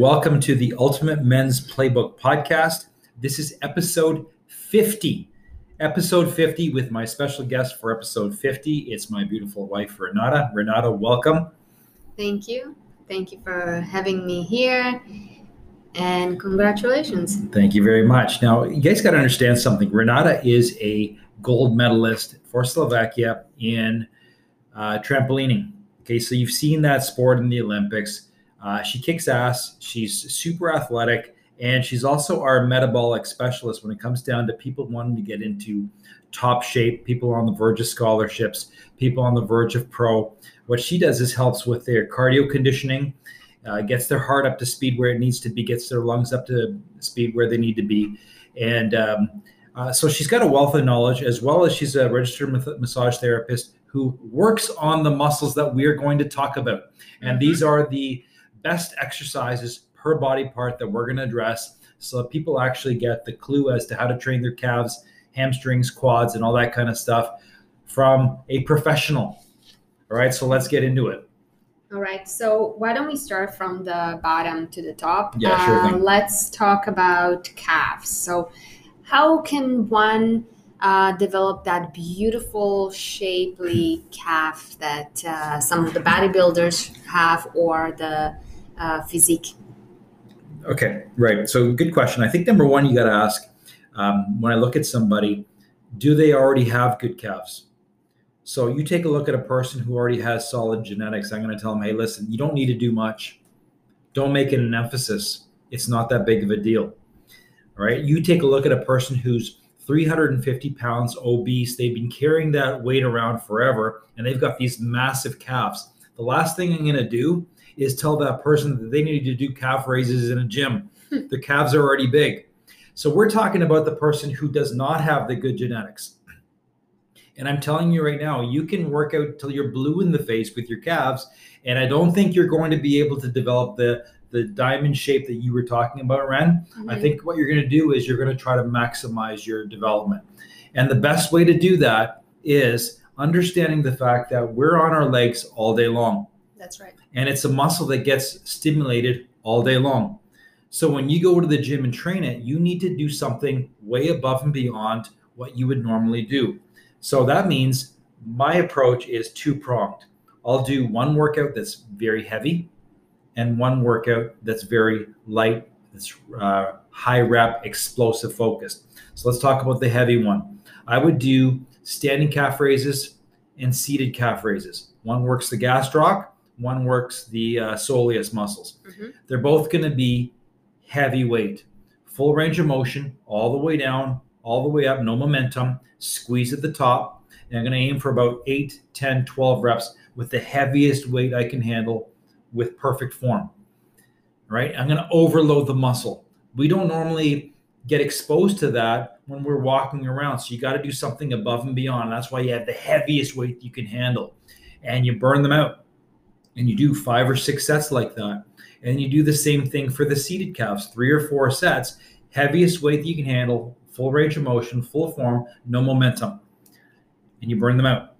welcome to the Ultimate Men's Playbook podcast. This is episode 50. Episode 50 with my special guest for episode 50. It's my beautiful wife, Renata. Renata, welcome. Thank you. Thank you for having me here. And congratulations. Thank you very much. Now, you guys got to understand something. Renata is a gold medalist for Slovakia in uh, trampolining. Okay, so you've seen that sport in the Olympics. Uh, she kicks ass. She's super athletic, and she's also our metabolic specialist when it comes down to people wanting to get into top shape, people on the verge of scholarships, people on the verge of pro. What she does is helps with their cardio conditioning, uh, gets their heart up to speed where it needs to be, gets their lungs up to speed where they need to be, and um, uh, so she's got a wealth of knowledge as well as she's a registered massage therapist who works on the muscles that we're going to talk about. And mm-hmm. these are the best exercises per body part that we're going to address so that people actually get the clue as to how to train their calves, hamstrings, quads, and all that kind of stuff from a professional. All right, so let's get into it. All right, so why don't we start from the bottom to the top? Yeah, sure. Uh, let's talk about calves. So, how can one uh, develop that beautiful, shapely calf that uh, some of the bodybuilders have, or the uh, physique? Okay, right. So, good question. I think number one, you got to ask um, when I look at somebody, do they already have good calves? So, you take a look at a person who already has solid genetics. I'm going to tell them, hey, listen, you don't need to do much. Don't make it an emphasis. It's not that big of a deal. All right. You take a look at a person who's 350 pounds obese. They've been carrying that weight around forever and they've got these massive calves. The last thing I'm going to do is tell that person that they need to do calf raises in a gym. Hmm. the calves are already big. So we're talking about the person who does not have the good genetics. And I'm telling you right now, you can work out till you're blue in the face with your calves. And I don't think you're going to be able to develop the the diamond shape that you were talking about, Ren. Mm-hmm. I think what you're going to do is you're going to try to maximize your development. And the best way to do that is understanding the fact that we're on our legs all day long. That's right and it's a muscle that gets stimulated all day long. So when you go to the gym and train it, you need to do something way above and beyond what you would normally do. So that means my approach is two pronged. I'll do one workout that's very heavy and one workout that's very light, that's uh, high rep, explosive focused. So let's talk about the heavy one. I would do standing calf raises and seated calf raises. One works the gastroc, one works the uh, soleus muscles. Mm-hmm. They're both going to be heavy weight, full range of motion, all the way down, all the way up, no momentum, squeeze at the top. And I'm going to aim for about 8, 10, 12 reps with the heaviest weight I can handle with perfect form. Right? I'm going to overload the muscle. We don't normally get exposed to that when we're walking around. So you got to do something above and beyond. That's why you have the heaviest weight you can handle and you burn them out and you do five or six sets like that. And you do the same thing for the seated calves, three or four sets, heaviest weight that you can handle, full range of motion, full form, no momentum. And you burn them out.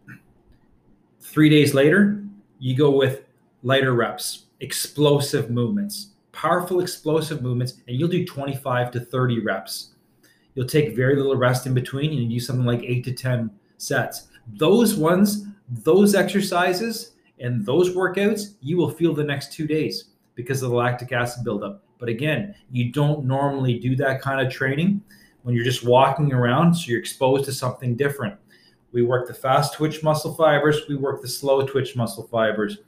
Three days later, you go with lighter reps, explosive movements, powerful explosive movements, and you'll do 25 to 30 reps. You'll take very little rest in between and you do something like eight to 10 sets. Those ones, those exercises, and those workouts, you will feel the next two days because of the lactic acid buildup. But again, you don't normally do that kind of training when you're just walking around, so you're exposed to something different. We work the fast twitch muscle fibers, we work the slow twitch muscle fibers.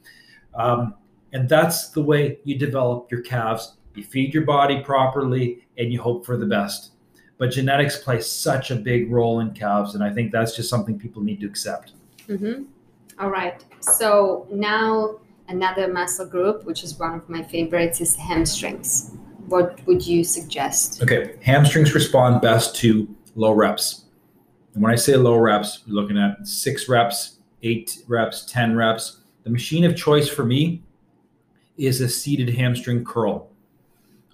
Um, and that's the way you develop your calves. You feed your body properly and you hope for the best. But genetics play such a big role in calves, and I think that's just something people need to accept. Mm-hmm. All right. So now another muscle group, which is one of my favorites, is hamstrings. What would you suggest? Okay. Hamstrings respond best to low reps. And when I say low reps, we're looking at six reps, eight reps, 10 reps. The machine of choice for me is a seated hamstring curl.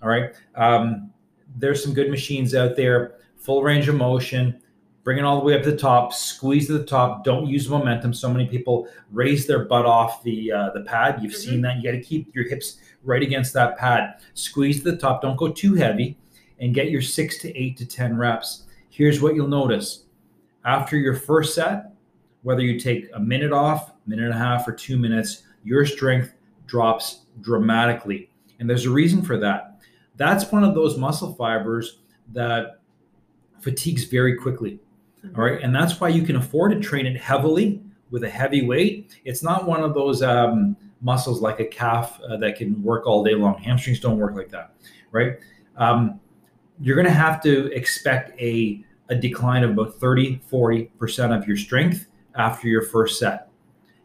All right. Um, there's some good machines out there, full range of motion, bring it all the way up to the top, squeeze to the top. Don't use momentum. So many people raise their butt off the uh, the pad. You've mm-hmm. seen that. You got to keep your hips right against that pad. Squeeze to the top. Don't go too heavy, and get your six to eight to ten reps. Here's what you'll notice after your first set, whether you take a minute off, minute and a half, or two minutes, your strength drops dramatically. And there's a reason for that. That's one of those muscle fibers that fatigues very quickly. All right. And that's why you can afford to train it heavily with a heavy weight. It's not one of those um, muscles like a calf uh, that can work all day long. Hamstrings don't work like that. Right. Um, you're going to have to expect a, a decline of about 30, 40% of your strength after your first set.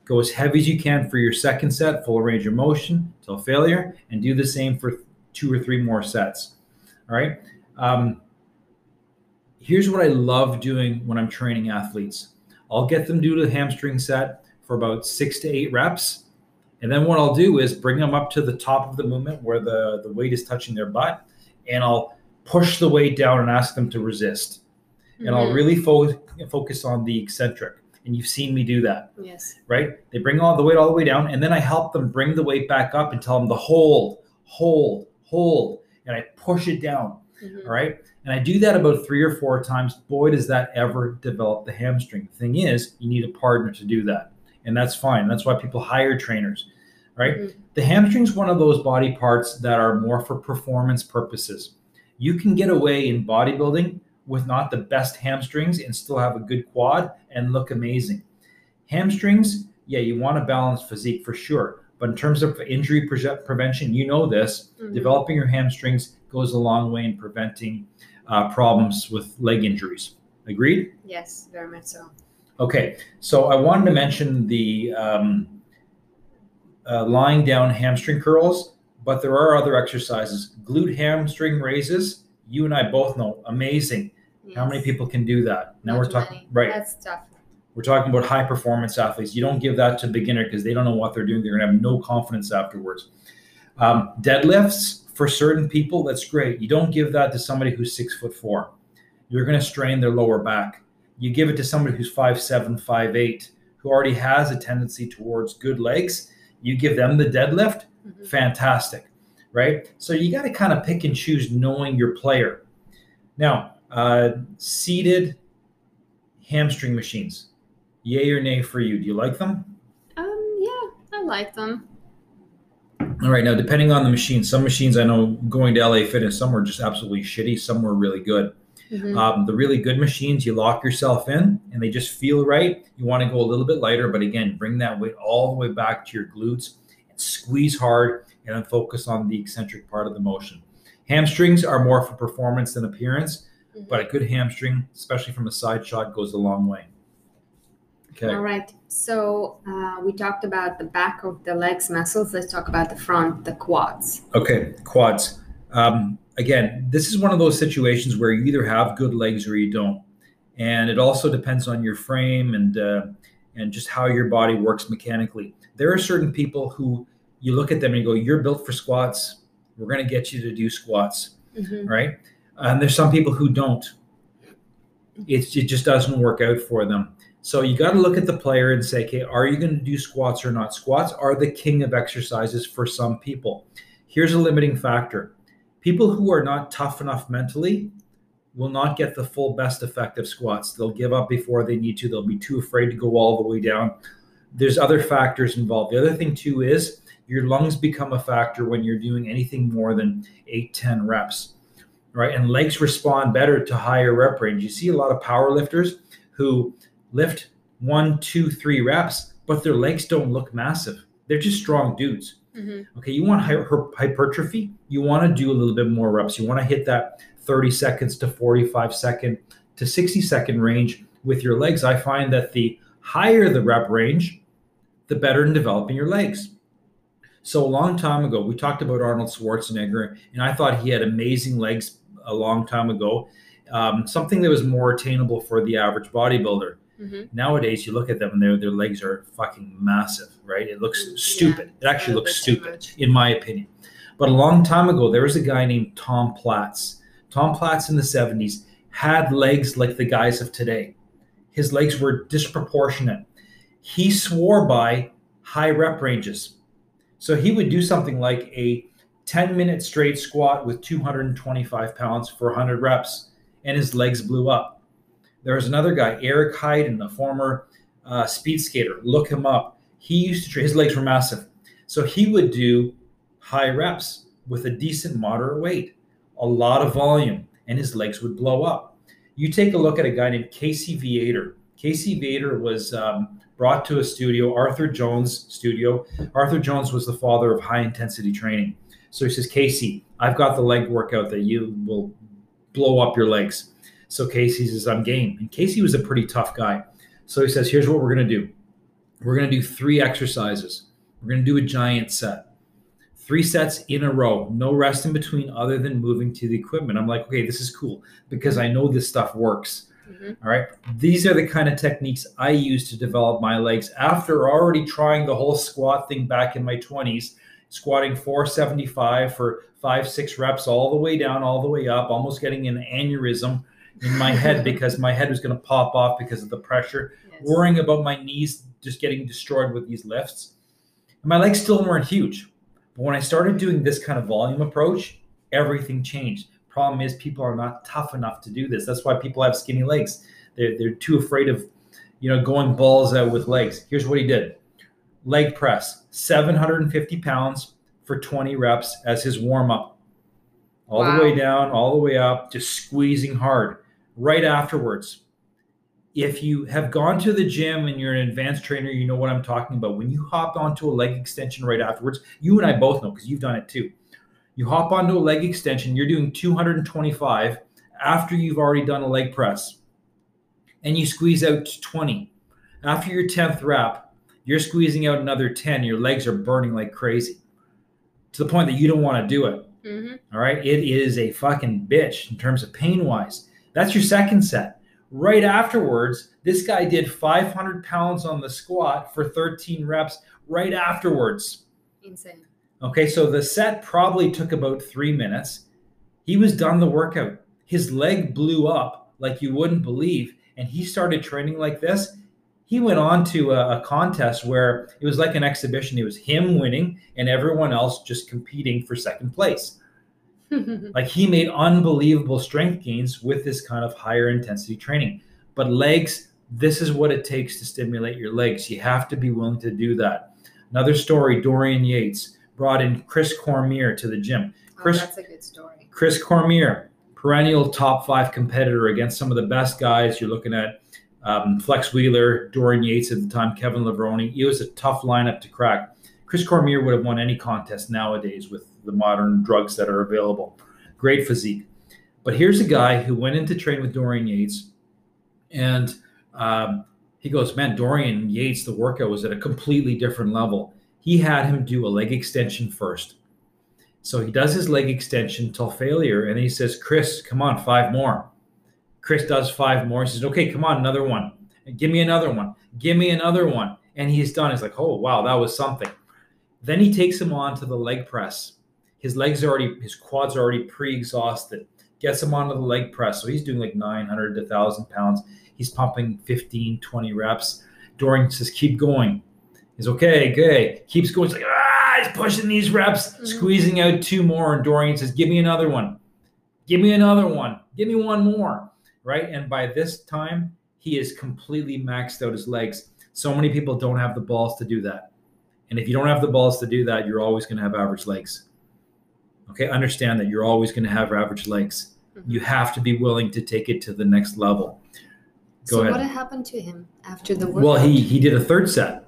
Go as heavy as you can for your second set, full range of motion till failure, and do the same for two or three more sets. All right. Um, here's what I love doing when I'm training athletes I'll get them to do the hamstring set for about six to eight reps. And then what I'll do is bring them up to the top of the movement where the, the weight is touching their butt, and I'll push the weight down and ask them to resist. Mm-hmm. And I'll mm-hmm. really fo- focus on the eccentric and you've seen me do that. Yes. Right? They bring all the weight all the way down, and then I help them bring the weight back up and tell them to hold, hold, hold, and I push it down. Mm-hmm. All right. And I do that about three or four times. Boy, does that ever develop the hamstring. The thing is, you need a partner to do that. And that's fine. That's why people hire trainers. Right. Mm-hmm. The hamstring is one of those body parts that are more for performance purposes. You can get away in bodybuilding with not the best hamstrings and still have a good quad and look amazing. Hamstrings, yeah, you want a balanced physique for sure. But in terms of injury pre- prevention, you know this, mm-hmm. developing your hamstrings goes a long way in preventing uh, problems with leg injuries. Agreed? Yes, very much so. Okay, so I wanted to mention the um, uh, lying down hamstring curls, but there are other exercises. Glute hamstring raises, you and I both know, amazing. Yes. How many people can do that? Now Not we're talking right. That's tough. We're talking about high performance athletes. You don't give that to beginner because they don't know what they're doing. They're going to have no confidence afterwards. Um, deadlifts for certain people, that's great. You don't give that to somebody who's six foot four. You're going to strain their lower back. You give it to somebody who's five seven, five eight, who already has a tendency towards good legs. You give them the deadlift, mm-hmm. fantastic, right? So you got to kind of pick and choose knowing your player. Now, uh, seated hamstring machines, yay or nay for you? Do you like them? Um, yeah, I like them. All right, now depending on the machine, some machines I know going to LA Fitness, some were just absolutely shitty, some were really good. Mm-hmm. Um, the really good machines, you lock yourself in and they just feel right. You want to go a little bit lighter, but again, bring that weight all the way back to your glutes and squeeze hard and then focus on the eccentric part of the motion. Hamstrings are more for performance than appearance. Mm-hmm. But a good hamstring, especially from a side shot, goes a long way. Okay. All right. So uh, we talked about the back of the legs muscles. Let's talk about the front, the quads. Okay, quads. Um, again, this is one of those situations where you either have good legs or you don't, and it also depends on your frame and uh, and just how your body works mechanically. There are certain people who you look at them and you go, "You're built for squats. We're going to get you to do squats." Mm-hmm. Right? And there's some people who don't. It's, it just doesn't work out for them. So you got to look at the player and say, okay, are you going to do squats or not? Squats are the king of exercises for some people. Here's a limiting factor people who are not tough enough mentally will not get the full best effect of squats. They'll give up before they need to, they'll be too afraid to go all the way down. There's other factors involved. The other thing, too, is your lungs become a factor when you're doing anything more than eight, 10 reps right? And legs respond better to higher rep range. You see a lot of power lifters who lift one, two, three reps, but their legs don't look massive. They're just strong dudes. Mm-hmm. Okay, you want hypertrophy, you want to do a little bit more reps. You want to hit that 30 seconds to 45 second to 60 second range with your legs. I find that the higher the rep range, the better in developing your legs. So a long time ago, we talked about Arnold Schwarzenegger, and I thought he had amazing legs a long time ago, um, something that was more attainable for the average bodybuilder. Mm-hmm. Nowadays, you look at them and their their legs are fucking massive, right? It looks mm, stupid. Yeah, it actually looks stupid, in my opinion. But a long time ago, there was a guy named Tom Platz. Tom Platz in the '70s had legs like the guys of today. His legs were disproportionate. He swore by high rep ranges. So he would do something like a 10 minute straight squat with 225 pounds for 100 reps, and his legs blew up. There was another guy, Eric Heiden, a former uh, speed skater. Look him up. He used to train, his legs were massive. So he would do high reps with a decent moderate weight, a lot of volume, and his legs would blow up. You take a look at a guy named Casey Viator. Casey Viator was um, brought to a studio, Arthur Jones studio. Arthur Jones was the father of high intensity training. So he says, Casey, I've got the leg workout that you will blow up your legs. So Casey says, I'm game. And Casey was a pretty tough guy. So he says, here's what we're going to do. We're going to do three exercises. We're going to do a giant set. Three sets in a row, no rest in between other than moving to the equipment. I'm like, okay, this is cool because I know this stuff works. Mm-hmm. All right. These are the kind of techniques I use to develop my legs after already trying the whole squat thing back in my 20s, squatting 475 for five, six reps, all the way down, all the way up, almost getting an aneurysm in my head because my head was going to pop off because of the pressure, yes. worrying about my knees just getting destroyed with these lifts. And my legs still weren't huge. But when I started doing this kind of volume approach, everything changed. Problem is, people are not tough enough to do this. That's why people have skinny legs. They're, they're too afraid of, you know, going balls out with legs. Here's what he did: leg press, 750 pounds for 20 reps as his warm up, all wow. the way down, all the way up, just squeezing hard. Right afterwards, if you have gone to the gym and you're an advanced trainer, you know what I'm talking about. When you hop onto a leg extension right afterwards, you and I both know because you've done it too you hop onto a leg extension, you're doing 225 after you've already done a leg press, and you squeeze out 20. After your 10th rep, you're squeezing out another 10. Your legs are burning like crazy to the point that you don't want to do it. Mm-hmm. All right. It is a fucking bitch in terms of pain wise. That's your second set. Right afterwards, this guy did 500 pounds on the squat for 13 reps right afterwards. Insane. Okay, so the set probably took about three minutes. He was done the workout. His leg blew up like you wouldn't believe. And he started training like this. He went on to a, a contest where it was like an exhibition. It was him winning and everyone else just competing for second place. like he made unbelievable strength gains with this kind of higher intensity training. But legs, this is what it takes to stimulate your legs. You have to be willing to do that. Another story Dorian Yates brought in Chris Cormier to the gym. Oh, Chris, oh, that's a good story. Chris Cormier, perennial top five competitor against some of the best guys. You're looking at um, Flex Wheeler, Dorian Yates at the time, Kevin Levrone. It was a tough lineup to crack. Chris Cormier would have won any contest nowadays with the modern drugs that are available. Great physique. But here's a guy who went in to train with Dorian Yates, and um, he goes, Man, Dorian Yates, the workout was at a completely different level he had him do a leg extension first. So he does his leg extension till failure, and he says, Chris, come on, five more. Chris does five more. He says, okay, come on, another one. Give me another one. Give me another one. And he's done. He's like, oh, wow, that was something. Then he takes him on to the leg press. His legs are already, his quads are already pre exhausted. Gets him onto the leg press. So he's doing like 900 to 1,000 pounds. He's pumping 15, 20 reps. Dorian says, keep going. He's okay, good. Keeps going. He's like, ah, he's pushing these reps, mm-hmm. squeezing out two more. And Dorian says, give me another one. Give me another one. Give me one more. Right. And by this time, he is completely maxed out his legs. So many people don't have the balls to do that. And if you don't have the balls to do that, you're always going to have average legs. Okay. Understand that you're always going to have average legs. Mm-hmm. You have to be willing to take it to the next level. Go so ahead. what happened to him after the workout? Well, he he did a third set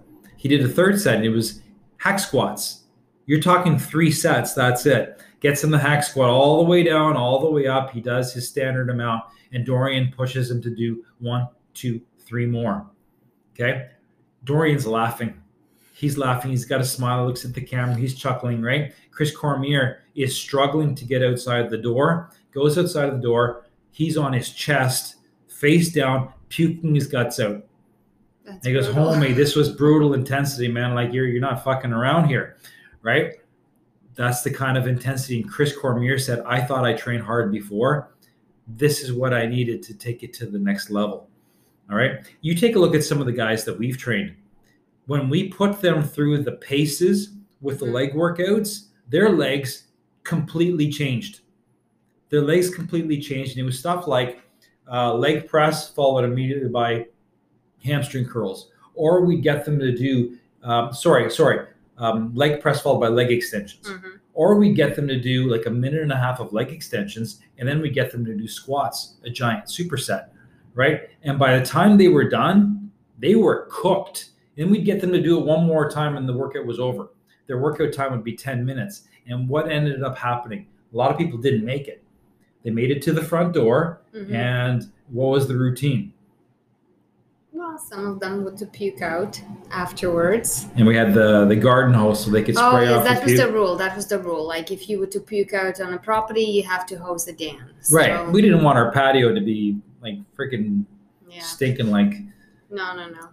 he did a third set and it was hack squats. You're talking three sets, that's it. Gets him the hack squat all the way down, all the way up. He does his standard amount, and Dorian pushes him to do one, two, three more. Okay. Dorian's laughing. He's laughing. He's got a smile, looks at the camera, he's chuckling, right? Chris Cormier is struggling to get outside the door, goes outside of the door. He's on his chest, face down, puking his guts out. He goes, brutal. homie, this was brutal intensity, man. Like you're you're not fucking around here, right? That's the kind of intensity. And Chris Cormier said, I thought I trained hard before, this is what I needed to take it to the next level. All right. You take a look at some of the guys that we've trained. When we put them through the paces with the Mhm. leg workouts, their legs completely changed. Their legs completely changed. And it was stuff like uh, leg press followed immediately by hamstring curls. Or we get them to do, um, sorry, sorry, um, leg press followed by leg extensions Mhm. or we get them to do like a minute and a half of leg extensions and then we get them to do squats a giant superset right and by the time they were done they were cooked then we'd get them to do it one more time and the workout was over their workout time would be 10 minutes and what ended up happening a lot of people didn't make it they made it to the front door Mhm. and what was the routine Well, some of them would to puke out afterwards. and we had the the garden hose so they could Oh, spray yes, off that the was puke. the rule. That was the rule. Like if you were to puke out on a property, you have to hose it down. right we didn't want our patio to be like freaking yeah. stinking like No, no, no.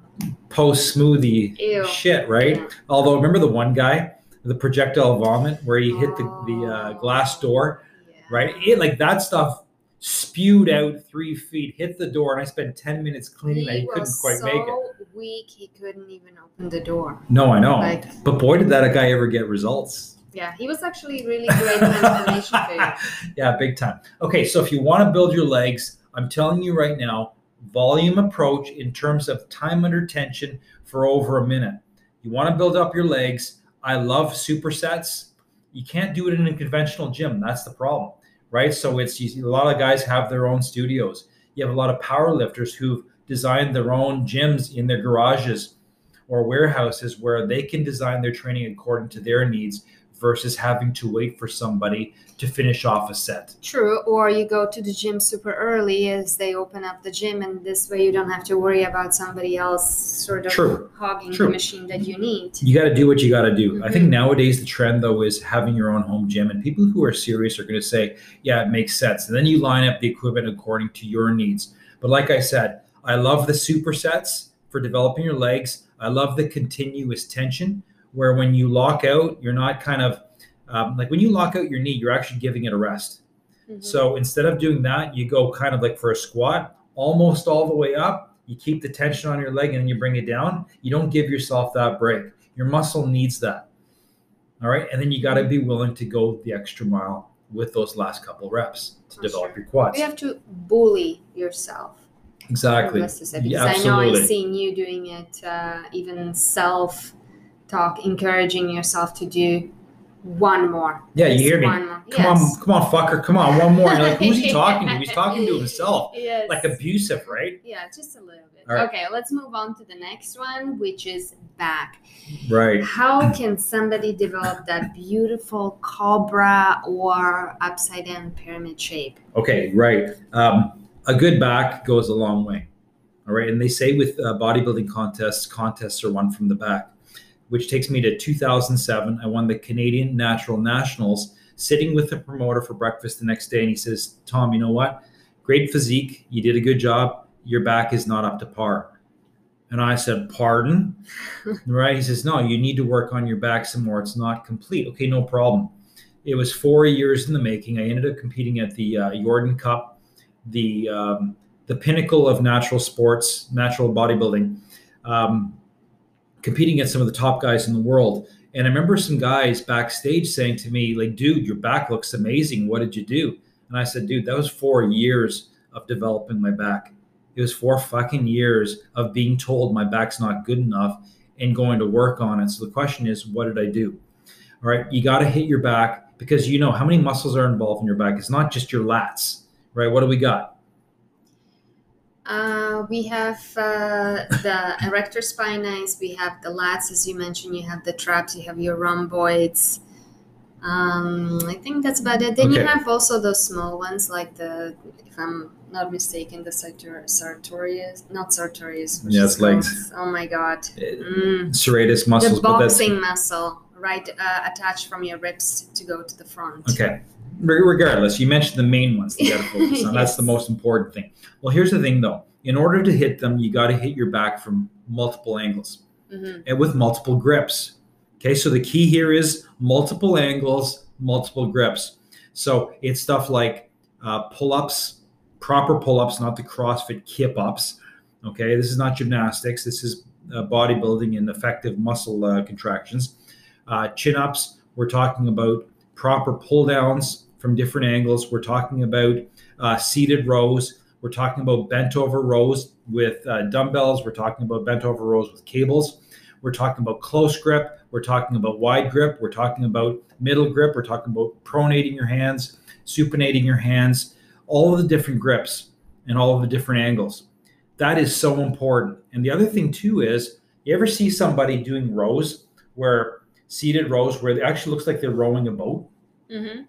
Post smoothie shit, right? Yeah. Although remember the one guy, the projectile vomit, where he hit the, the uh, Oh. glass door, Yeah. right? It like that stuff spewed out three feet, hit the door, and I spent ten minutes cleaning that. He couldn't quite so make it. So weak he couldn't even open the door. No, I know, Like but boy, did that guy ever get results. yeah, he was actually really great transformation for you. yeah, big time. Okay, so if you want to build your legs, I'm telling you right now, volume approach in terms of time under tension for over a minute. You want to build up your legs. I love supersets. You can't do it in a conventional gym. That's the problem, right? So it's a lot of guys have their own studios. You have a lot of power lifters who've designed their own gyms in their garages or warehouses where they can design their training according to their needs versus having to wait for somebody to finish off a set. True, or you go to the gym super early as they open up the gym, and this way you don't have to worry about somebody else sort of True. hogging True. the machine that you need. You got to do what you got to do. I think Mhm. nowadays the trend though is having your own home gym, and people who are serious are going to say, "Yeah, it makes sense." And then you line up the equipment according to your needs. But like I said, I love the supersets for developing your legs. I love the continuous tension where when you lock out, you're not kind of um, like when you lock out your knee, you're actually giving it a rest. Mhm. So instead of doing that, you go kind of like for a squat, almost all the way up. You keep the tension on your leg and then you bring it down. You don't give yourself that break. Your muscle needs that. All right. And then you got to be willing to go the extra mile with those last couple reps to For develop sure. your quads. You have to bully yourself. Exactly. Necessary. Yeah, Because I know I've seen you doing it, uh, even self talk, encouraging yourself to do one more. Yeah, you hear me. Come yes. on, come on, fucker. Come on, one more. And like, who's he talking to? He's talking to himself. Yes. Like abusive, right? yeah, just a little bit. Right. Okay, let's move on to the next one, which is back. Right. How can somebody develop that beautiful cobra or upside down pyramid shape? Okay, right. Um, a good back goes a long way. All right. And they say with uh, bodybuilding contests, contests are won from the back, which takes me to 2007. I won the Canadian Natural Nationals, sitting with the promoter for breakfast the next day. And he says, Tom, you know what? Great physique. You did a good job. Your back is not up to par. And I said, Pardon? right. He says, No, you need to work on your back some more. It's not complete. Okay, no problem. It was four years in the making. I ended up competing at the uh, Jordan Cup, the um, the pinnacle of natural sports, natural bodybuilding, um, competing against some of the top guys in the world. And I remember some guys backstage saying to me, like, dude, your back looks amazing. What did you do? And I said, dude, that was four years of developing my back. It was four fucking years of being told my back's not good enough and going to work on it. So the question is, what did I do? All right, you got to hit your back because you know how many muscles are involved in your back. It's not just your lats, right? What do we got? Uh, we have uh, the erector spinae, we have the lats, as you mentioned, you have the traps, you have your rhomboids. Um, I think that's about it. Then you have also those small ones, like the, if I'm not mistaken, the sartor- sartorius, not sartorius. Yeah, it's legs. Oh my god. Uh, Mm. serratus muscles, the boxing muscle, right, uh, attached from your ribs to go to the front. okay. Re- Regardless, you mentioned the main ones that you got to focus on. That's the most important thing. Well, here's the thing though. In order to hit them, you got to hit your back from multiple angles hmm and with multiple grips. Okay, so the key here is multiple angles, multiple grips. So it's stuff like uh, pull ups, proper pull ups, not the CrossFit kip ups. Okay, this is not gymnastics. This is uh, bodybuilding and effective muscle uh, contractions. Uh, chin ups, we're talking about proper pull downs from different angles. We're talking about uh, seated rows. We're talking about bent over rows with uh, dumbbells. We're talking about bent over rows with cables. We're talking about close grip. We're talking about wide grip. We're talking about middle grip. We're talking about pronating your hands, supinating your hands, all of the different grips and all of the different angles. That is so important. And the other thing too is you ever see somebody doing rows where seated rows where it actually looks like they're rowing a boat? Mm-hmm.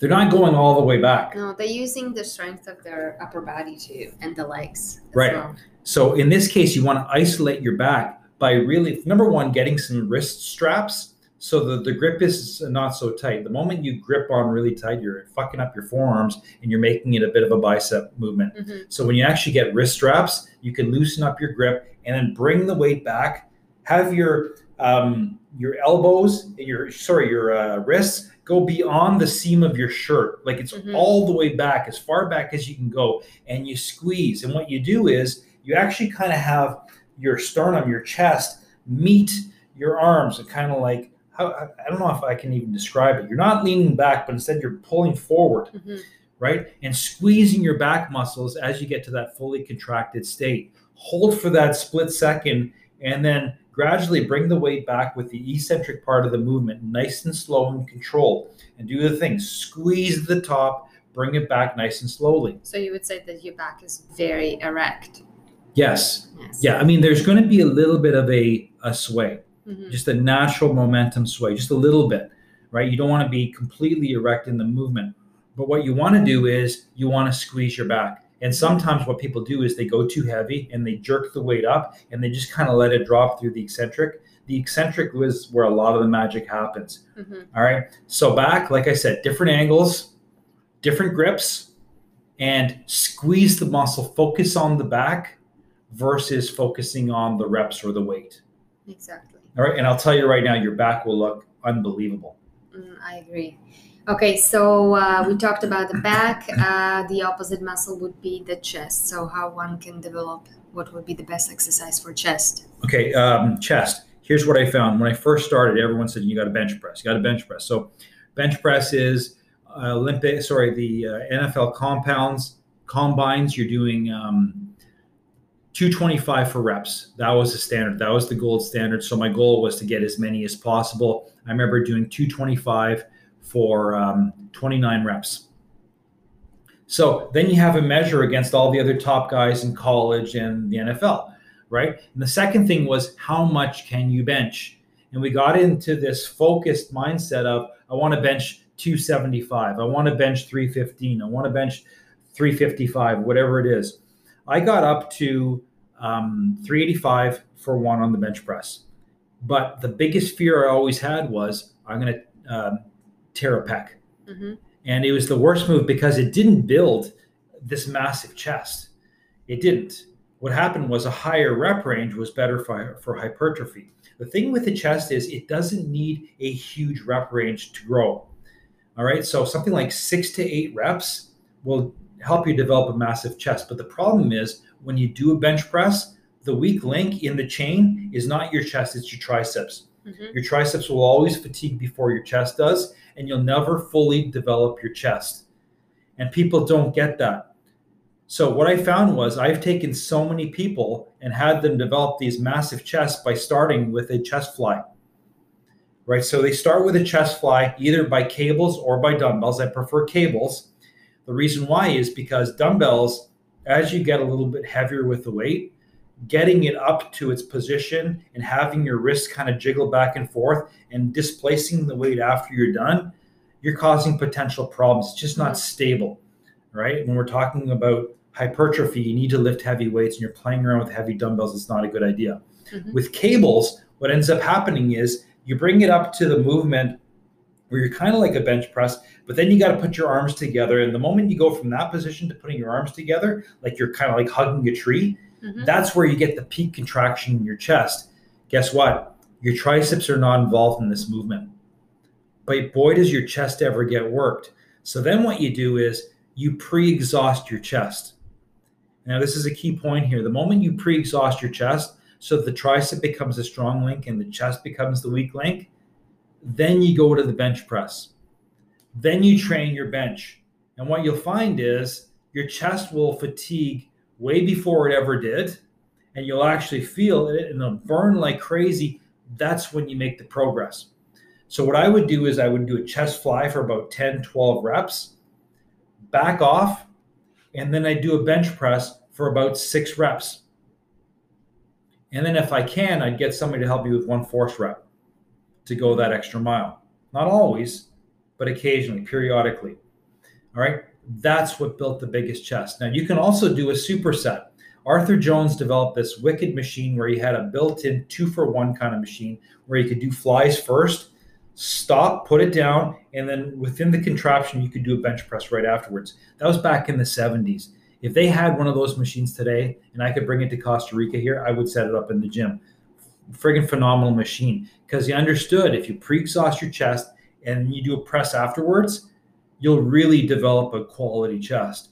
They're not going all the way back. No, they're using the strength of their upper body too and the legs. Right. well. So in this case, you want to isolate your back by really number one, getting some wrist straps so that the grip is not so tight. The moment you grip on really tight, you're fucking up your forearms and you're making it a bit of a bicep movement. Mhm. So when you actually get wrist straps, you can loosen up your grip and then bring the weight back. Have your um, your elbows, and your sorry, your uh, wrists go beyond the seam of your shirt, like it's Mhm. all the way back, as far back as you can go, and you squeeze. And what you do is you actually kind of have your sternum, your chest meet your arms, and kind of like how I don't know if I can even describe it. You're not leaning back, but instead you're pulling forward Mhm. right? And squeezing your back muscles as you get to that fully contracted state. Hold for that split second and then gradually bring the weight back with the eccentric part of the movement, nice and slow and controlled. And do the thing squeeze the top, bring it back nice and slowly. So you would say that your back is very erect. Yes. Yes. Yeah. I mean, there's going to be a little bit of a, a sway. Mhm. just a natural momentum sway, just a little bit, right? You don't want to be completely erect in the movement. But what you want to do is you want to squeeze your back. And sometimes what people do is they go too heavy and they jerk the weight up and they just kind of let it drop through the eccentric. The eccentric was where a lot of the magic happens. Mhm. All right. So back, like I said, different angles, different grips, and squeeze the muscle. Focus on the back versus focusing on the reps or the weight. Exactly. All right, and I'll tell you right now, your back will look unbelievable. Mm, I agree. Okay, so uh, we talked about the back. Uh, the opposite muscle would be the chest. So, how one can develop what would be the best exercise for chest? Okay, um, chest. Here's what I found when I first started. Everyone said you got to bench press. You got to bench press. So, bench press is uh, Olympic. Sorry, the uh, NFL compounds combines. You're doing um, 225 for reps. That was the standard. That was the gold standard. So my goal was to get as many as possible. I remember doing 225 for um, 29 reps. So then you have a measure against all the other top guys in college and the NFL, right? And the second thing was how much can you bench? And we got into this focused mindset of I want to bench 275, I want to bench 315, I want to bench 355, whatever it is. I got up to um, 385 for one on the bench press. But the biggest fear I always had was I'm going to um, tear a pec. hmm And it was the worst move because it didn't build this massive chest. It didn't. What happened was a higher rep range was better for, for hypertrophy. The thing with the chest is it doesn't need a huge rep range to grow. All right. So something like six to eight reps will help you develop a massive chest. But the problem is when you do a bench press, the weak link in the chain is not your chest, it's your triceps. Hmm Your triceps will always fatigue before your chest does, and you'll never fully develop your chest. And people don't get that. So, what I found was I've taken so many people and had them develop these massive chests by starting with a chest fly. Right? So, they start with a chest fly either by cables or by dumbbells. I prefer cables. The reason why is because dumbbells, as you get a little bit heavier with the weight, getting it up to its position and having your wrists kind of jiggle back and forth and displacing the weight after you're done, you're causing potential problems. It's just not stable, right? When we're talking about hypertrophy, you need to lift heavy weights and you're playing around with heavy dumbbells, it's not a good idea. Mhm. With cables, what ends up happening is you bring it up to the movement where you're kind of like a bench press, but then you got to put your arms together. And the moment you go from that position to putting your arms together, like you're kind of like hugging a tree, hmm that's where you get the peak contraction in your chest. Guess what? Your triceps are not involved in this movement. But boy, does your chest ever get worked. So then what you do is you pre-exhaust your chest. Now, this is a key point here. The moment you pre-exhaust your chest, so the tricep becomes a strong link and the chest becomes the weak link, then you go to the bench press. Then you train your bench. And what you'll find is your chest will fatigue way before it ever did. And you'll actually feel it and it'll burn like crazy. That's when you make the progress. So, what I would do is I would do a chest fly for about 10, 12 reps, back off, and then I do a bench press for about six reps. And then, if I can, I'd get somebody to help me with one force rep to go that extra mile. Not always, but occasionally, periodically. All right. That's what built the biggest chest. Now, you can also do a superset. Arthur Jones developed this wicked machine where he had a built in two for one kind of machine where you could do flies first, stop, put it down, and then within the contraption, you could do a bench press right afterwards. That was back in the 70s. If they had one of those machines today and I could bring it to Costa Rica here, I would set it up in the gym. Friggin' phenomenal machine because he understood if you pre exhaust your chest and you do a press afterwards, you'll really develop a quality chest.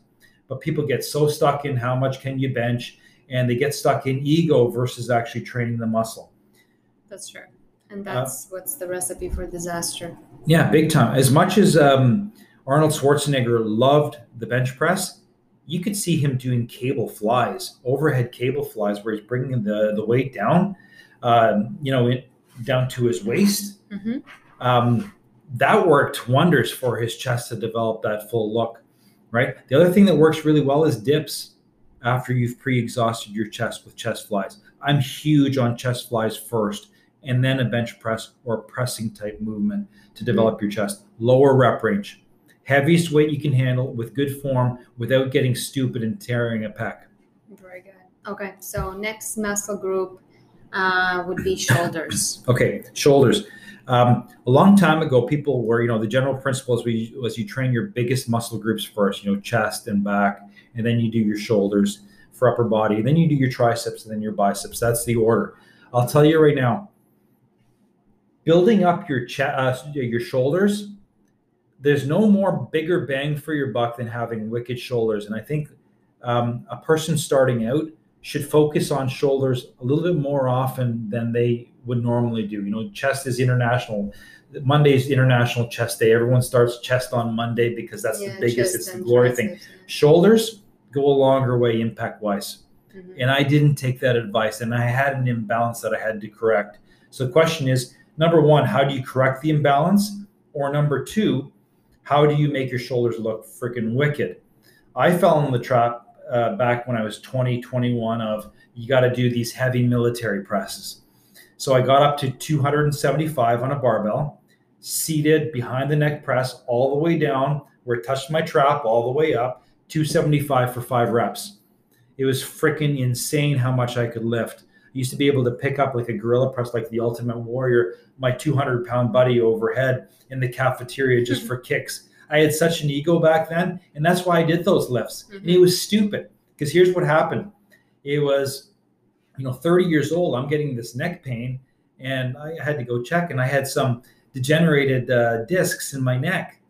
But people get so stuck in how much can you bench and they get stuck in ego versus actually training the muscle. That's true. And that's uh, what's the recipe for disaster. Yeah, big time. As much as um, Arnold Schwarzenegger loved the bench press, you could see him doing cable flies, overhead cable flies, where he's bringing the, the weight down, uh, you know, it, down to his waist. Mm-hmm. Um, that worked wonders for his chest to develop that full look, right? The other thing that works really well is dips after you've pre-exhausted your chest with chest flies. I'm huge on chest flies first and then a bench press or pressing type movement to develop your chest. Lower rep range. Heaviest weight you can handle with good form without getting stupid and tearing a pec. Very good. Okay, so next muscle group uh, would be shoulders. okay, shoulders. Um, a long time ago, people were, you know, the general principle was, we, was you train your biggest muscle groups first, you know, chest and back, and then you do your shoulders for upper body, then you do your triceps, and then your biceps. That's the order. I'll tell you right now, building up your chest, uh, your shoulders, there's no more bigger bang for your buck than having wicked shoulders. And I think um, a person starting out should focus on shoulders a little bit more often than they would normally do. You know, chest is international. Monday is International Chest Day. Everyone starts chest on Monday because that's yeah, the biggest. It's the glory thing. Shoulders go a longer way impact wise. Mm-hmm. And I didn't take that advice, and I had an imbalance that I had to correct. So the question is: number one, how do you correct the imbalance? Or number two, how do you make your shoulders look freaking wicked? I fell in the trap uh, back when I was 20, 21 of you got to do these heavy military presses. So I got up to 275 on a barbell, seated behind the neck press all the way down where it touched my trap all the way up, 275 for five reps. It was freaking insane how much I could lift. I used to be able to pick up like a gorilla press, like the Ultimate Warrior, my 200 pound buddy overhead in the cafeteria just for kicks. I had such an ego back then, and that's why I did those lifts. Mm-hmm. And it was stupid because here's what happened. It was, you know, 30 years old. I'm getting this neck pain, and I had to go check, and I had some degenerated uh, discs in my neck.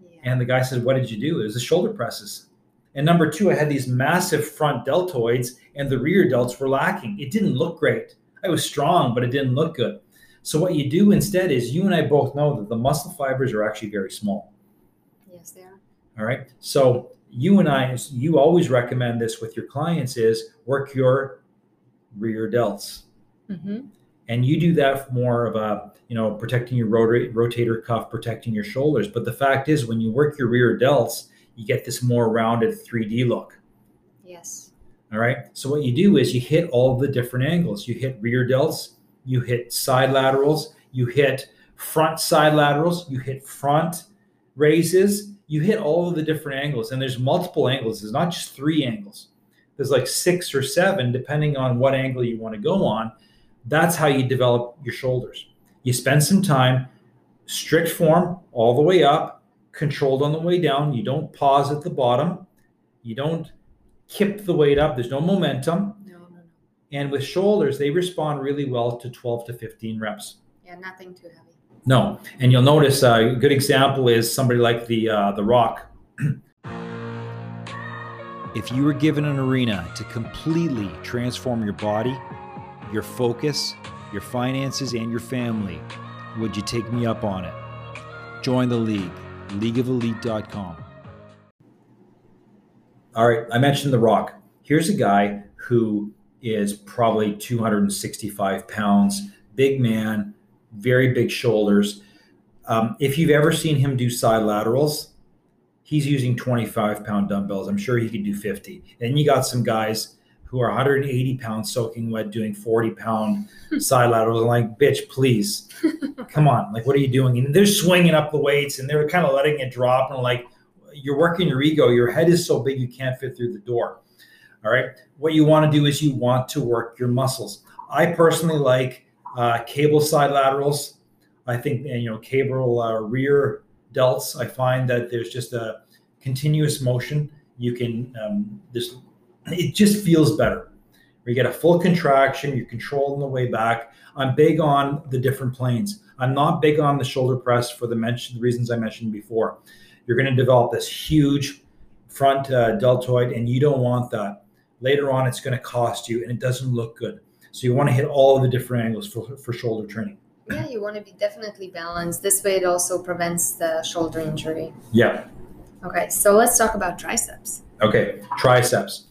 Yeah. And the guy said, "What did you do?" It was the shoulder presses. And number two, I had these massive front deltoids, and the rear delts were lacking. It didn't look great. I was strong, but it didn't look good. So what you do instead is you and I both know that the muscle fibers are actually very small. Yes, they are. All right. So you and I, you always recommend this with your clients is work your rear delts. Mm-hmm. And you do that more of a, you know, protecting your rota- rotator cuff, protecting your shoulders. But the fact is, when you work your rear delts, you get this more rounded 3D look. Yes. All right. So what you do is you hit all the different angles. You hit rear delts, you hit side laterals, you hit front side laterals, you hit front raises, you hit all of the different angles. And there's multiple angles. It's not just three angles. There's like six or seven, depending on what angle you want to go on. That's how you develop your shoulders. You spend some time, strict form all the way up, controlled on the way down. You don't pause at the bottom. You don't kip the weight up. There's no momentum. No. And with shoulders, they respond really well to 12 to 15 reps. Yeah, nothing too heavy. No, and you'll notice uh, a good example is somebody like the uh, the Rock. If you were given an arena to completely transform your body, your focus, your finances, and your family, would you take me up on it? Join the league, leagueofelite.com. All right, I mentioned The Rock. Here's a guy who is probably 265 pounds, big man, very big shoulders. Um, if you've ever seen him do side laterals, he's using 25 pound dumbbells. I'm sure he could do 50. And you got some guys who are 180 pounds soaking wet doing 40 pound side laterals. I'm like, bitch, please, come on. Like, what are you doing? And they're swinging up the weights and they're kind of letting it drop. And like, you're working your ego. Your head is so big you can't fit through the door. All right. What you want to do is you want to work your muscles. I personally like uh, cable side laterals. I think you know cable uh, rear delts. I find that there's just a continuous motion. You can um, this it just feels better. You get a full contraction. You're controlling the way back. I'm big on the different planes. I'm not big on the shoulder press for the reasons I mentioned before. You're going to develop this huge front uh, deltoid, and you don't want that. Later on, it's going to cost you, and it doesn't look good. So you want to hit all of the different angles for, for shoulder training. Yeah, you want to be definitely balanced. This way, it also prevents the shoulder injury. Yeah. Okay, so let's talk about triceps. Okay, triceps.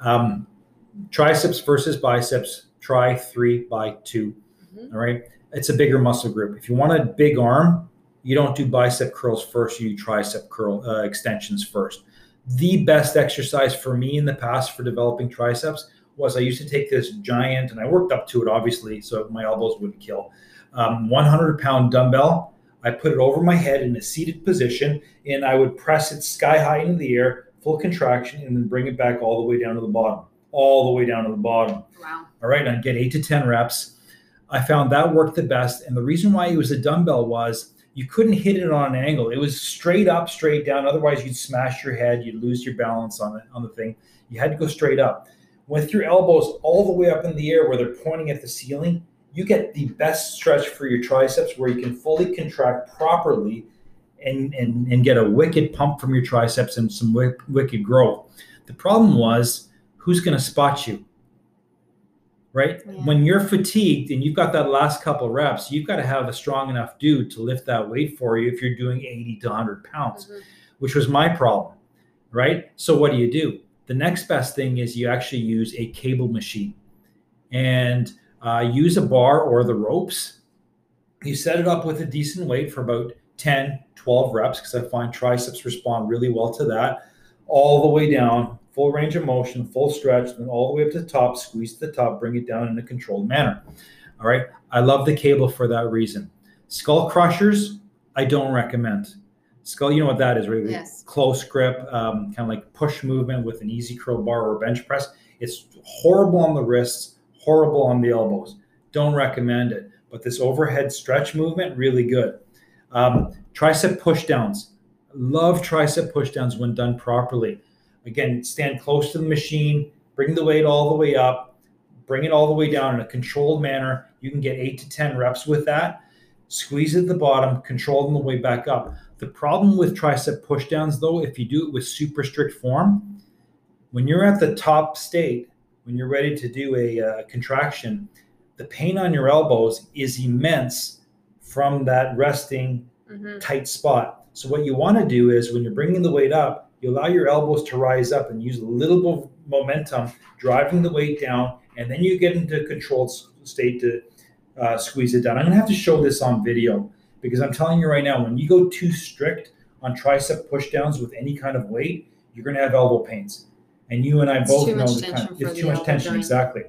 Um, triceps versus biceps. Try three by 2 mm-hmm. All right, it's a bigger muscle group. If you want a big arm, you don't do bicep curls first. You do tricep curl uh, extensions first. The best exercise for me in the past for developing triceps was I used to take this giant, and I worked up to it obviously, so my elbows wouldn't kill um, 100 pound dumbbell. I put it over my head in a seated position and I would press it sky high into the air, full contraction, and then bring it back all the way down to the bottom, all the way down to the bottom. Wow. All right, I'd get eight to 10 reps. I found that worked the best. And the reason why it was a dumbbell was you couldn't hit it on an angle. It was straight up, straight down. Otherwise, you'd smash your head, you'd lose your balance on it on the thing. You had to go straight up. With your elbows all the way up in the air where they're pointing at the ceiling, you get the best stretch for your triceps where you can fully contract properly and, and, and get a wicked pump from your triceps and some wicked growth. The problem was who's going to spot you? Right? Yeah. When you're fatigued and you've got that last couple reps, you've got to have a strong enough dude to lift that weight for you if you're doing 80 to 100 pounds, mm-hmm. which was my problem. Right? So, what do you do? The next best thing is you actually use a cable machine. And uh, use a bar or the ropes. You set it up with a decent weight for about 10, 12 reps because I find triceps respond really well to that. All the way down, full range of motion, full stretch, then all the way up to the top, squeeze to the top, bring it down in a controlled manner. All right. I love the cable for that reason. Skull crushers, I don't recommend. Skull, you know what that is, right? Yes. Close grip, um, kind of like push movement with an EZ curl bar or bench press. It's horrible on the wrists horrible on the elbows. Don't recommend it. But this overhead stretch movement, really good. Um, tricep pushdowns. Love tricep pushdowns when done properly. Again, stand close to the machine, bring the weight all the way up, bring it all the way down in a controlled manner. You can get eight to 10 reps with that. Squeeze at the bottom, control them the way back up. The problem with tricep pushdowns, though, if you do it with super strict form, when you're at the top state, when you're ready to do a uh, contraction, the pain on your elbows is immense from that resting mm-hmm. tight spot. So what you want to do is when you're bringing the weight up, you allow your elbows to rise up and use a little bit of momentum, driving the weight down, and then you get into a controlled state to uh, squeeze it down. I'm gonna have to show this on video because I'm telling you right now, when you go too strict on tricep pushdowns with any kind of weight, you're gonna have elbow pains. And you and I It's both too know much the tension kind. for It's the too much elbow tension, joint. exactly.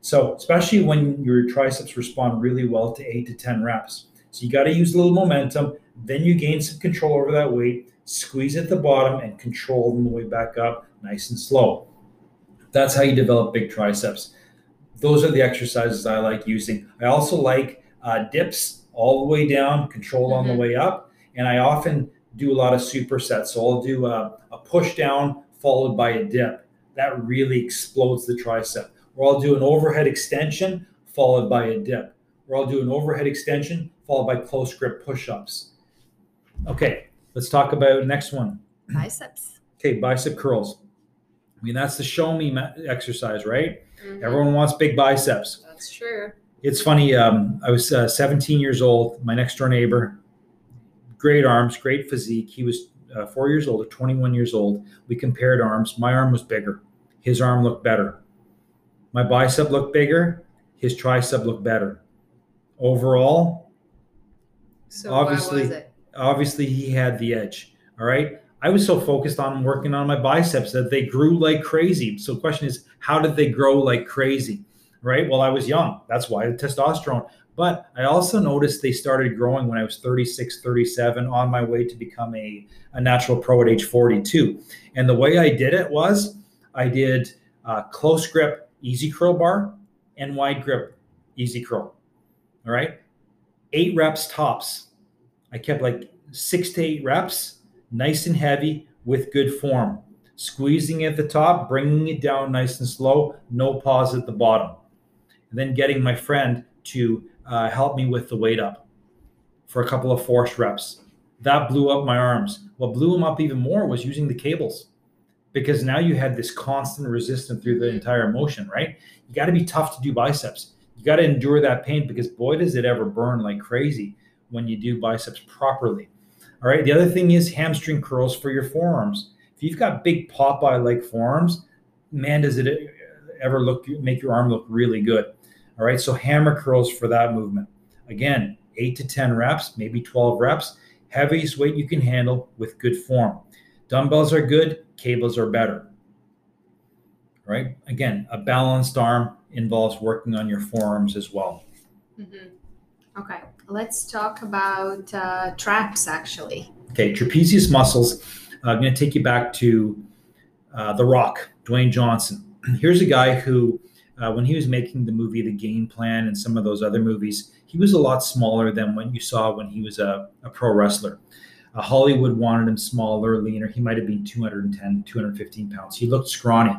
So especially when your triceps respond really well to eight to ten reps. So you got to use a little momentum. Then you gain some control over that weight. Squeeze at the bottom and control them the way back up, nice and slow. That's how you develop big triceps. Those are the exercises I like using. I also like uh, dips all the way down, control on the Mhm. way up, and I often do a lot of supersets. So I'll do a, a push down followed by a dip. That really explodes the tricep. Or I'll do an overhead extension followed by a dip. Or I'll do an overhead extension followed by close grip push ups. Okay, let's talk about next one. Biceps. Okay, bicep curls. I mean, that's the show me exercise, right? Mhm. Everyone wants big biceps. That's true. It's funny. Um, I was uh, 17 years old. My next door neighbor, great arms, great physique. He was uh, four years old or 21 years old. We compared arms. My arm was bigger. His arm looked better. My bicep looked bigger. His tricep looked better. Overall, So Obviously- what was it? obviously he had the edge. All right. I was so focused on working on my biceps that they grew like crazy. So the question is, how did they grow like crazy? Right. Well, I was young. That's why the testosterone. But I also noticed they started growing when I was 36, 37, on my way to become a, a natural pro at age 42. And the way I did it was I did uh, close grip, EZ curl bar, and wide grip, EZ curl. All right. Eight reps tops. I kept like six to eight reps, nice and heavy with good form. Squeezing at the top, bringing it down nice and slow, no pause at the bottom. And then getting my friend to uh, help me with the weight up for a couple of forced reps. That blew up my arms. What blew them up even more was using the cables because now you had this constant resistance through the entire motion, right? You got to be tough to do biceps. You got to endure that pain because boy, does it ever burn like crazy when you do biceps properly. All right. The other thing is hamstring curls for your forearms. If you've got big Popeye like forearms, man, does it ever look make your arm look really good. All right. So hammer curls for that movement. Again, eight to 10 reps, maybe 12 reps. Heaviest weight you can handle with good form. Dumbbells are good, cables are better. Right? Again, a balanced arm involves working on your forearms as well. Mhm. Okay, let's talk about uh, traps actually. Okay, trapezius muscles. Uh, I'm going to take you back to uh, The Rock, Dwayne Johnson. Here's a guy who, uh, when he was making the movie The Game Plan and some of those other movies, he was a lot smaller than what you saw when he was a, a pro wrestler. Uh, Hollywood wanted him smaller, leaner. He might have been 210, 215 pounds. He looked scrawny.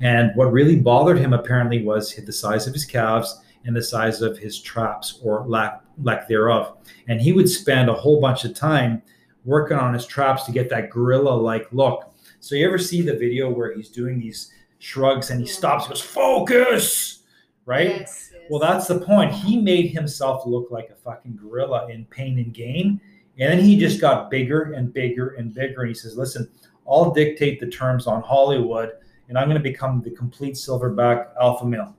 And what really bothered him apparently was the size of his calves and the size of his traps or lack, lack thereof. And he would spend a whole bunch of time working on his traps to get that gorilla like look. So you ever see the video where he's doing these shrugs and he stops, goes, focus, right? Yes, yes. Well, that's the point. He made himself look like a fucking gorilla in Pain and Gain. And then he just got bigger and bigger and bigger. And he says, listen, I'll dictate the terms on Hollywood and I'm going to become the complete silverback alpha male.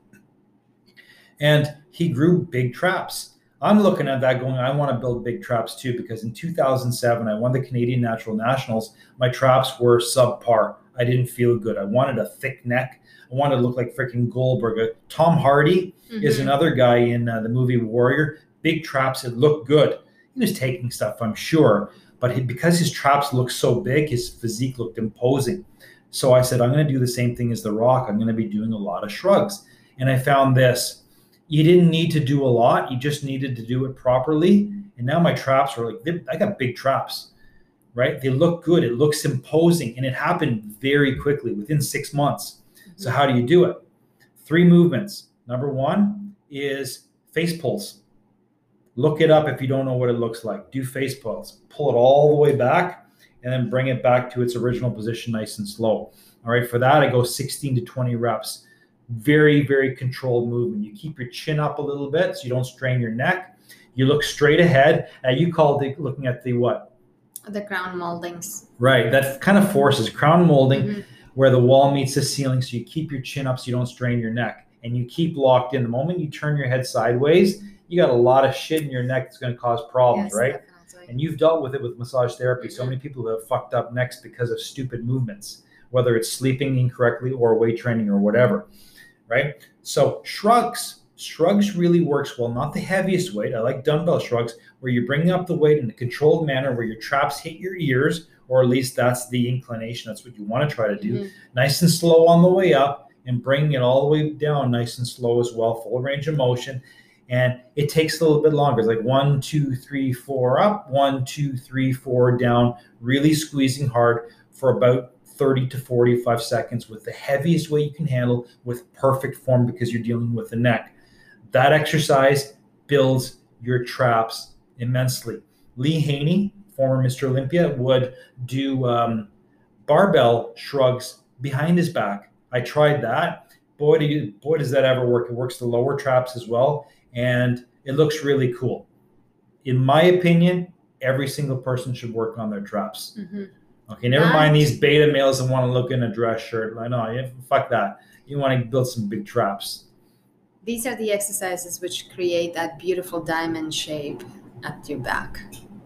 And he grew big traps. I'm looking at that going, I want to build big traps too, because in 2007, I won the Canadian Natural Nationals. My traps were subpar. I didn't feel good. I wanted a thick neck. I wanted to look like freaking Goldberg. Tom Hardy is Mhm. another guy in uh, the movie Warrior. Big traps that look good. He was taking stuff, I'm sure, but he, because his traps looked so big, his physique looked imposing. So I said, I'm going to do the same thing as The Rock. I'm going to be doing a lot of shrugs. And I found this. You didn't need to do a lot. You just needed to do it properly. And now my traps are like, I got big traps, right? They look good. It looks imposing. And it happened very quickly within six months. So mm-hmm. how do you do it? Three movements. Number one is face pulls. Look it up if you don't know what it looks like. Do face pulls. Pull it all the way back and then bring it back to its original position nice and slow. All right, for that I go 16 to 20 reps. Very, very controlled movement. You keep your chin up a little bit so you don't strain your neck. You look straight ahead. Uh, you called it looking at the what? the crown moldings. Right. That kind of forces crown molding Mhm. where the wall meets the ceiling so you keep your chin up so you don't strain your neck and you keep locked in the moment you turn your head sideways you got a lot of shit in your neck that's going to cause problems Yes, right definitely. and you've dealt with it with massage therapy so Mhm. many people have fucked up necks because of stupid movements whether it's sleeping incorrectly or weight training or whatever right so shrugs shrugs really works well not the heaviest weight i like dumbbell shrugs where you're bringing up the weight in a controlled manner where your traps hit your ears or at least that's the inclination that's what you want to try to do Mhm. nice and slow on the way up and bringing it all the way down nice and slow as well, full range of motion. And it takes a little bit longer. It's like one, two, three, four up, one, two, three, four down, really squeezing hard for about 30 to 45 seconds with the heaviest weight you can handle with perfect form because you're dealing with the neck. That exercise builds your traps immensely. Lee Haney, former Mr. Olympia, would do um, barbell shrugs behind his back. I tried that. Boy, do you, boy, does that ever work! It works the lower traps as well, and it looks really cool. In my opinion, every single person should work on their traps. Mm-hmm. Okay, never That- mind these beta males that want to look in a dress shirt. Like, no, yeah, fuck that. You want to build some big traps. These are the exercises which create that beautiful diamond shape at your back.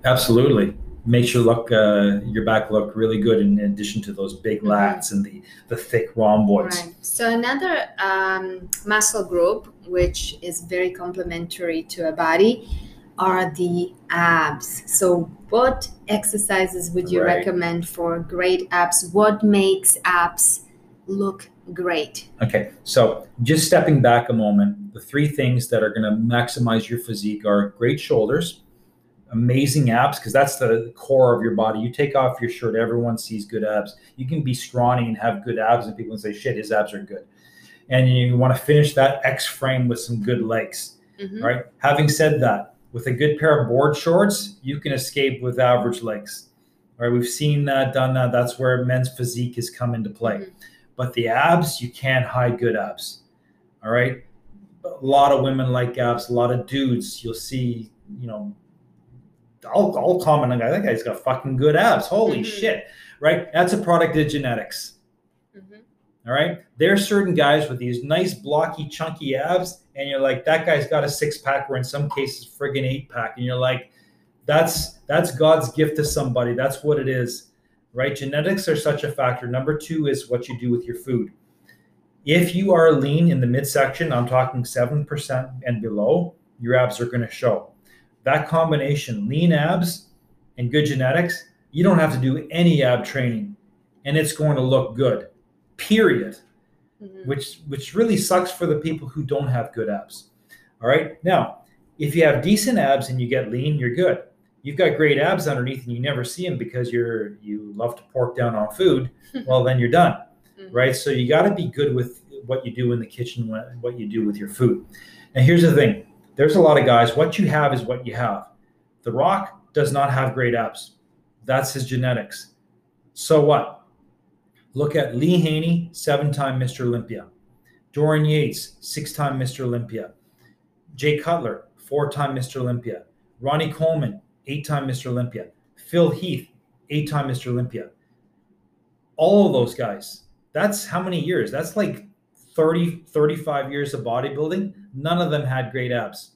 Absolutely. Makes your look, uh, your back look really good. In addition to those big Mhm. lats and the the thick rhomboids. Right. So another um, muscle group which is very complementary to a body are the abs. So what exercises would you Right. recommend for great abs? What makes abs look great? Okay, so just stepping back a moment, the three things that are going to maximize your physique are great shoulders, amazing abs, because that's the core of your body. You take off your shirt, everyone sees good abs. You can be scrawny and have good abs, and people can say, shit, his abs are good. And you want to finish that X frame with some good legs. Mhm. All right. Having said that, with a good pair of board shorts, you can escape with average legs. All right. We've seen that, done that. That's where men's physique has come into play. Mhm. But the abs, you can't hide good abs. All right. A lot of women like abs. A lot of dudes, you'll see, you know, I'll, I'll comment on that. That guy's got fucking good abs. Holy Mhm. shit. Right. That's a product of genetics. Mhm. All right. There are certain guys with these nice, blocky, chunky abs, and you're like, that guy's got a six pack, or in some cases, friggin' eight pack. And you're like, that's that's God's gift to somebody. That's what it is. Right? Genetics are such a factor. Number two is what you do with your food. If you are lean in the midsection, I'm talking 7% and below, your abs are going to show. That combination, lean abs and good genetics, you don't have to do any ab training and it's going to look good period. Mhm. which which really sucks for the people who don't have good abs. All right now if you have decent abs and you get lean you're good. You've got great abs underneath and you never see them because you're you love to pork down on food well then you're done Mhm. right? So you got to be good with what you do in the kitchen what, what you do with your food. And here's the thing there's a lot of guys what you have is what you have the rock does not have great abs that's his genetics so what Look at Lee Haney, seven time Mr. Olympia. Dorian Yates, six time Mr. Olympia. Jay Cutler, four time Mr. Olympia. Ronnie Coleman, eight time Mr. Olympia. Phil Heath, eight time Mr. Olympia. All of those guys. That's how many years? That's like 30, 35 years of bodybuilding. None of them had great abs.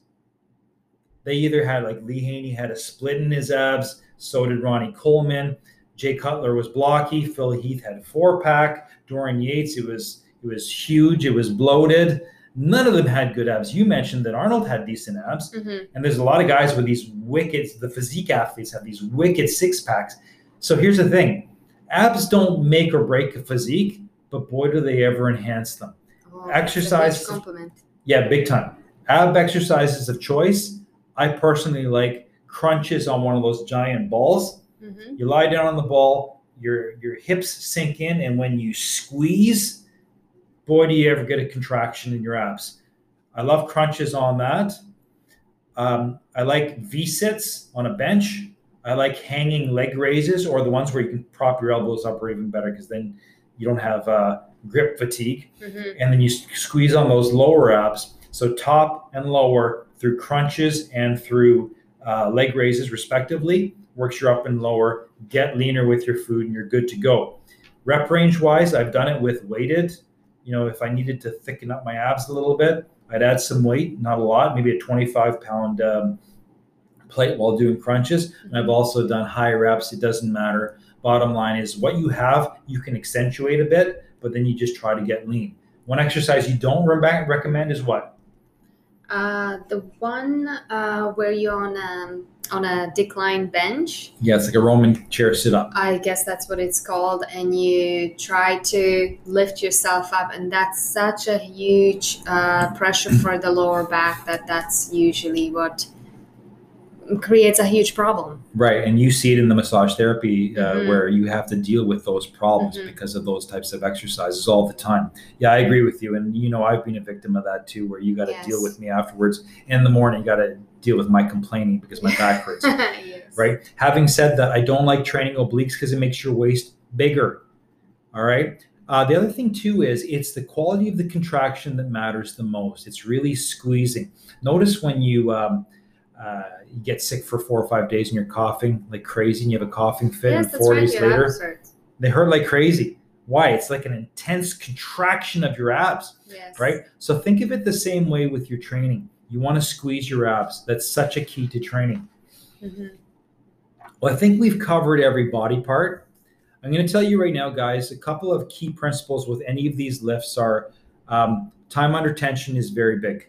They either had, like Lee Haney had a split in his abs, so did Ronnie Coleman. Jay Cutler was blocky. Phil Heath had a four pack. Dorian Yates, it was it was huge. It was bloated. None of them had good abs. You mentioned that Arnold had decent abs, Mhm. and there's a lot of guys with these wicked. The physique athletes have these wicked six packs. So here's the thing: abs don't make or break a physique, but boy, do they ever enhance them. Oh, that's a Exercise- huge compliment. Yeah, big time. Ab exercises of choice. I personally like crunches on one of those giant balls. Mhm. You lie down on the ball, your your hips sink in, and when you squeeze, boy, do you ever get a contraction in your abs. I love crunches on that. Um, I like V sits on a bench. I like hanging leg raises or the ones where you can prop your elbows up, or even better, because then you don't have uh, grip fatigue Mhm. and then you squeeze on those lower abs. So top and lower through crunches and through uh, leg raises, respectively, works your up and lower. Get leaner with your food, and you're good to go. Rep range wise, I've done it with weighted. You know, if I needed to thicken up my abs a little bit, I'd add some weight, not a lot, maybe a 25 pound um, plate while doing crunches. And I've also done high reps. It doesn't matter. Bottom line is what you have, you can accentuate a bit, but then you just try to get lean. One exercise you don't re- recommend is what? Uh, the one uh, where you're on um, on a decline bench. Yeah, it's like a Roman chair sit up. I guess that's what it's called, and you try to lift yourself up, and that's such a huge uh, pressure for the lower back that that's usually what creates a huge problem. Right. And you see it in the massage therapy uh, Mhm. where you have to deal with those problems Mhm. because of those types of exercises all the time. Yeah, I agree with you. And, you know, I've been a victim of that too, where you got to deal with me afterwards. In the morning, you got to deal with my complaining because my back hurts. yes. right? Having said that, I don't like training obliques because it makes your waist bigger. All right. Uh, the other thing too is it's the quality of the contraction that matters the most. It's really squeezing. Notice when you um, uh, you get sick for four or five days and you're coughing like crazy and you have a coughing fit Yes, and four right. days later they hurt like crazy. Why? It's like an intense contraction of your abs, Yes. right? So think of it the same way with your training. You want to squeeze your abs. That's such a key to training. Mhm. Well, I think we've covered every body part. I'm going to tell you right now, guys, a couple of key principles with any of these lifts are um, time under tension is very big.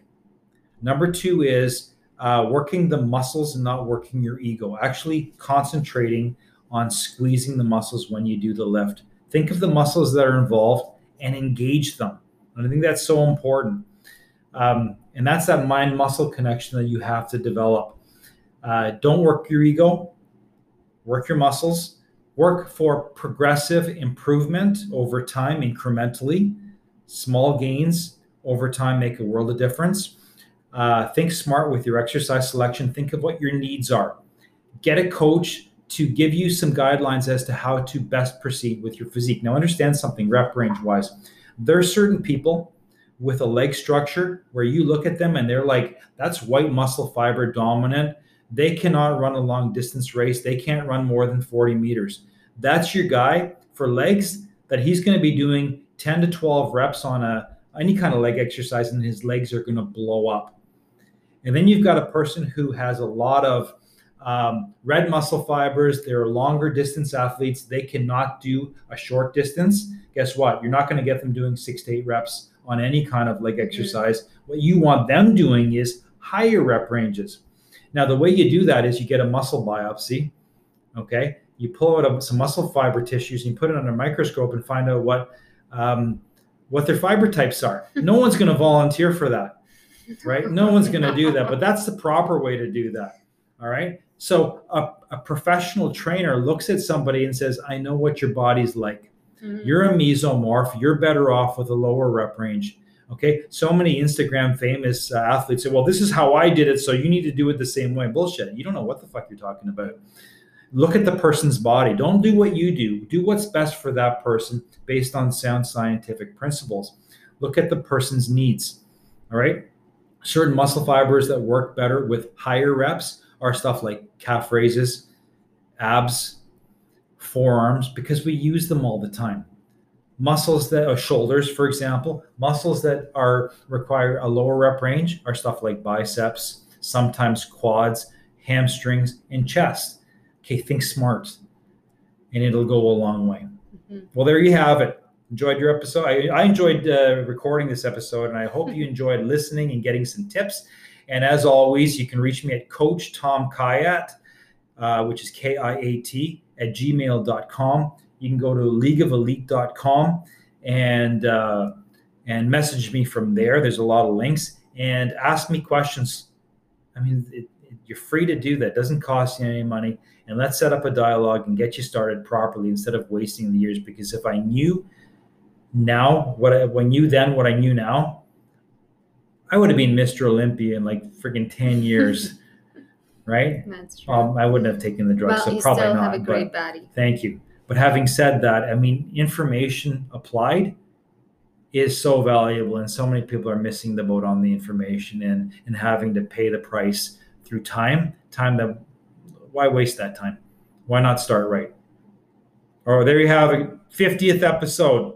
Number two is uh, working the muscles and not working your ego, actually concentrating on squeezing the muscles when you do the lift. Think of the muscles that are involved and engage them. And I think that's so important. Um, and that's that mind muscle connection that you have to develop. Uh, don't work your ego, work your muscles, work for progressive improvement over time, incrementally. Small gains over time make a world of difference. Uh, think smart with your exercise selection. Think of what your needs are. Get a coach to give you some guidelines as to how to best proceed with your physique. Now, understand something rep range wise. There are certain people with a leg structure where you look at them and they're like, that's white muscle fiber dominant. They cannot run a long distance race. They can't run more than 40 meters. That's your guy for legs that he's going to be doing 10 to 12 reps on a any kind of leg exercise and his legs are going to blow up. And then you've got a person who has a lot of um, red muscle fibers. They're longer distance athletes. They cannot do a short distance. Guess what? You're not going to get them doing six to eight reps on any kind of leg exercise. What you want them doing is higher rep ranges. Now, the way you do that is you get a muscle biopsy. Okay. You pull out some muscle fiber tissues and you put it under a microscope and find out what um, what their fiber types are. No one's going to volunteer for that, right? No one's going to do that, but that's the proper way to do that. All right. So a, a professional trainer looks at somebody and says, I know what your body's like. Mhm. You're a mesomorph. You're better off with a lower rep range. Okay. So many Instagram famous uh, athletes say, well, this is how I did it. So you need to do it the same way. Bullshit. You don't know what the fuck you're talking about. Look at the person's body. Don't do what you do. Do what's best for that person based on sound scientific principles. Look at the person's needs. All right. Certain muscle fibers that work better with higher reps are stuff like calf raises, abs, forearms, because we use them all the time. Muscles that are shoulders, for example, muscles that are require a lower rep range are stuff like biceps, sometimes quads, hamstrings, and chest. Okay, think smart, and it'll go a long way. Mhm. Well, there you have it. Enjoyed your episode. I, I enjoyed uh, recording this episode, and I hope you enjoyed listening and getting some tips. And as always, you can reach me at Coach Tom Kiat, uh, which is K I A T, at gmail.com. You can go to leagueofelite.com and uh, and message me from there. There's a lot of links and ask me questions. I mean, it, it- you're free to do that. Doesn't cost you any money. And let's set up a dialogue and get you started properly instead of wasting the years. Because if I knew now what I, when you then what I knew now, I would have been Mr. Olympia in like freaking ten years, right? That's true. Um, I wouldn't have taken the drugs, well, so probably still not. have a great body. Thank you. But having said that, I mean, information applied is so valuable, and so many people are missing the boat on the information and and having to pay the price through time. Time that why waste that time? Why not start right? Or there you have it, 50th episode.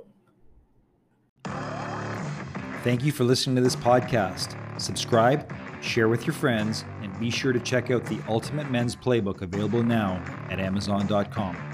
Thank you for listening to this podcast. Subscribe, share with your friends, and be sure to check out the Ultimate Men's Playbook available now at Amazon.com.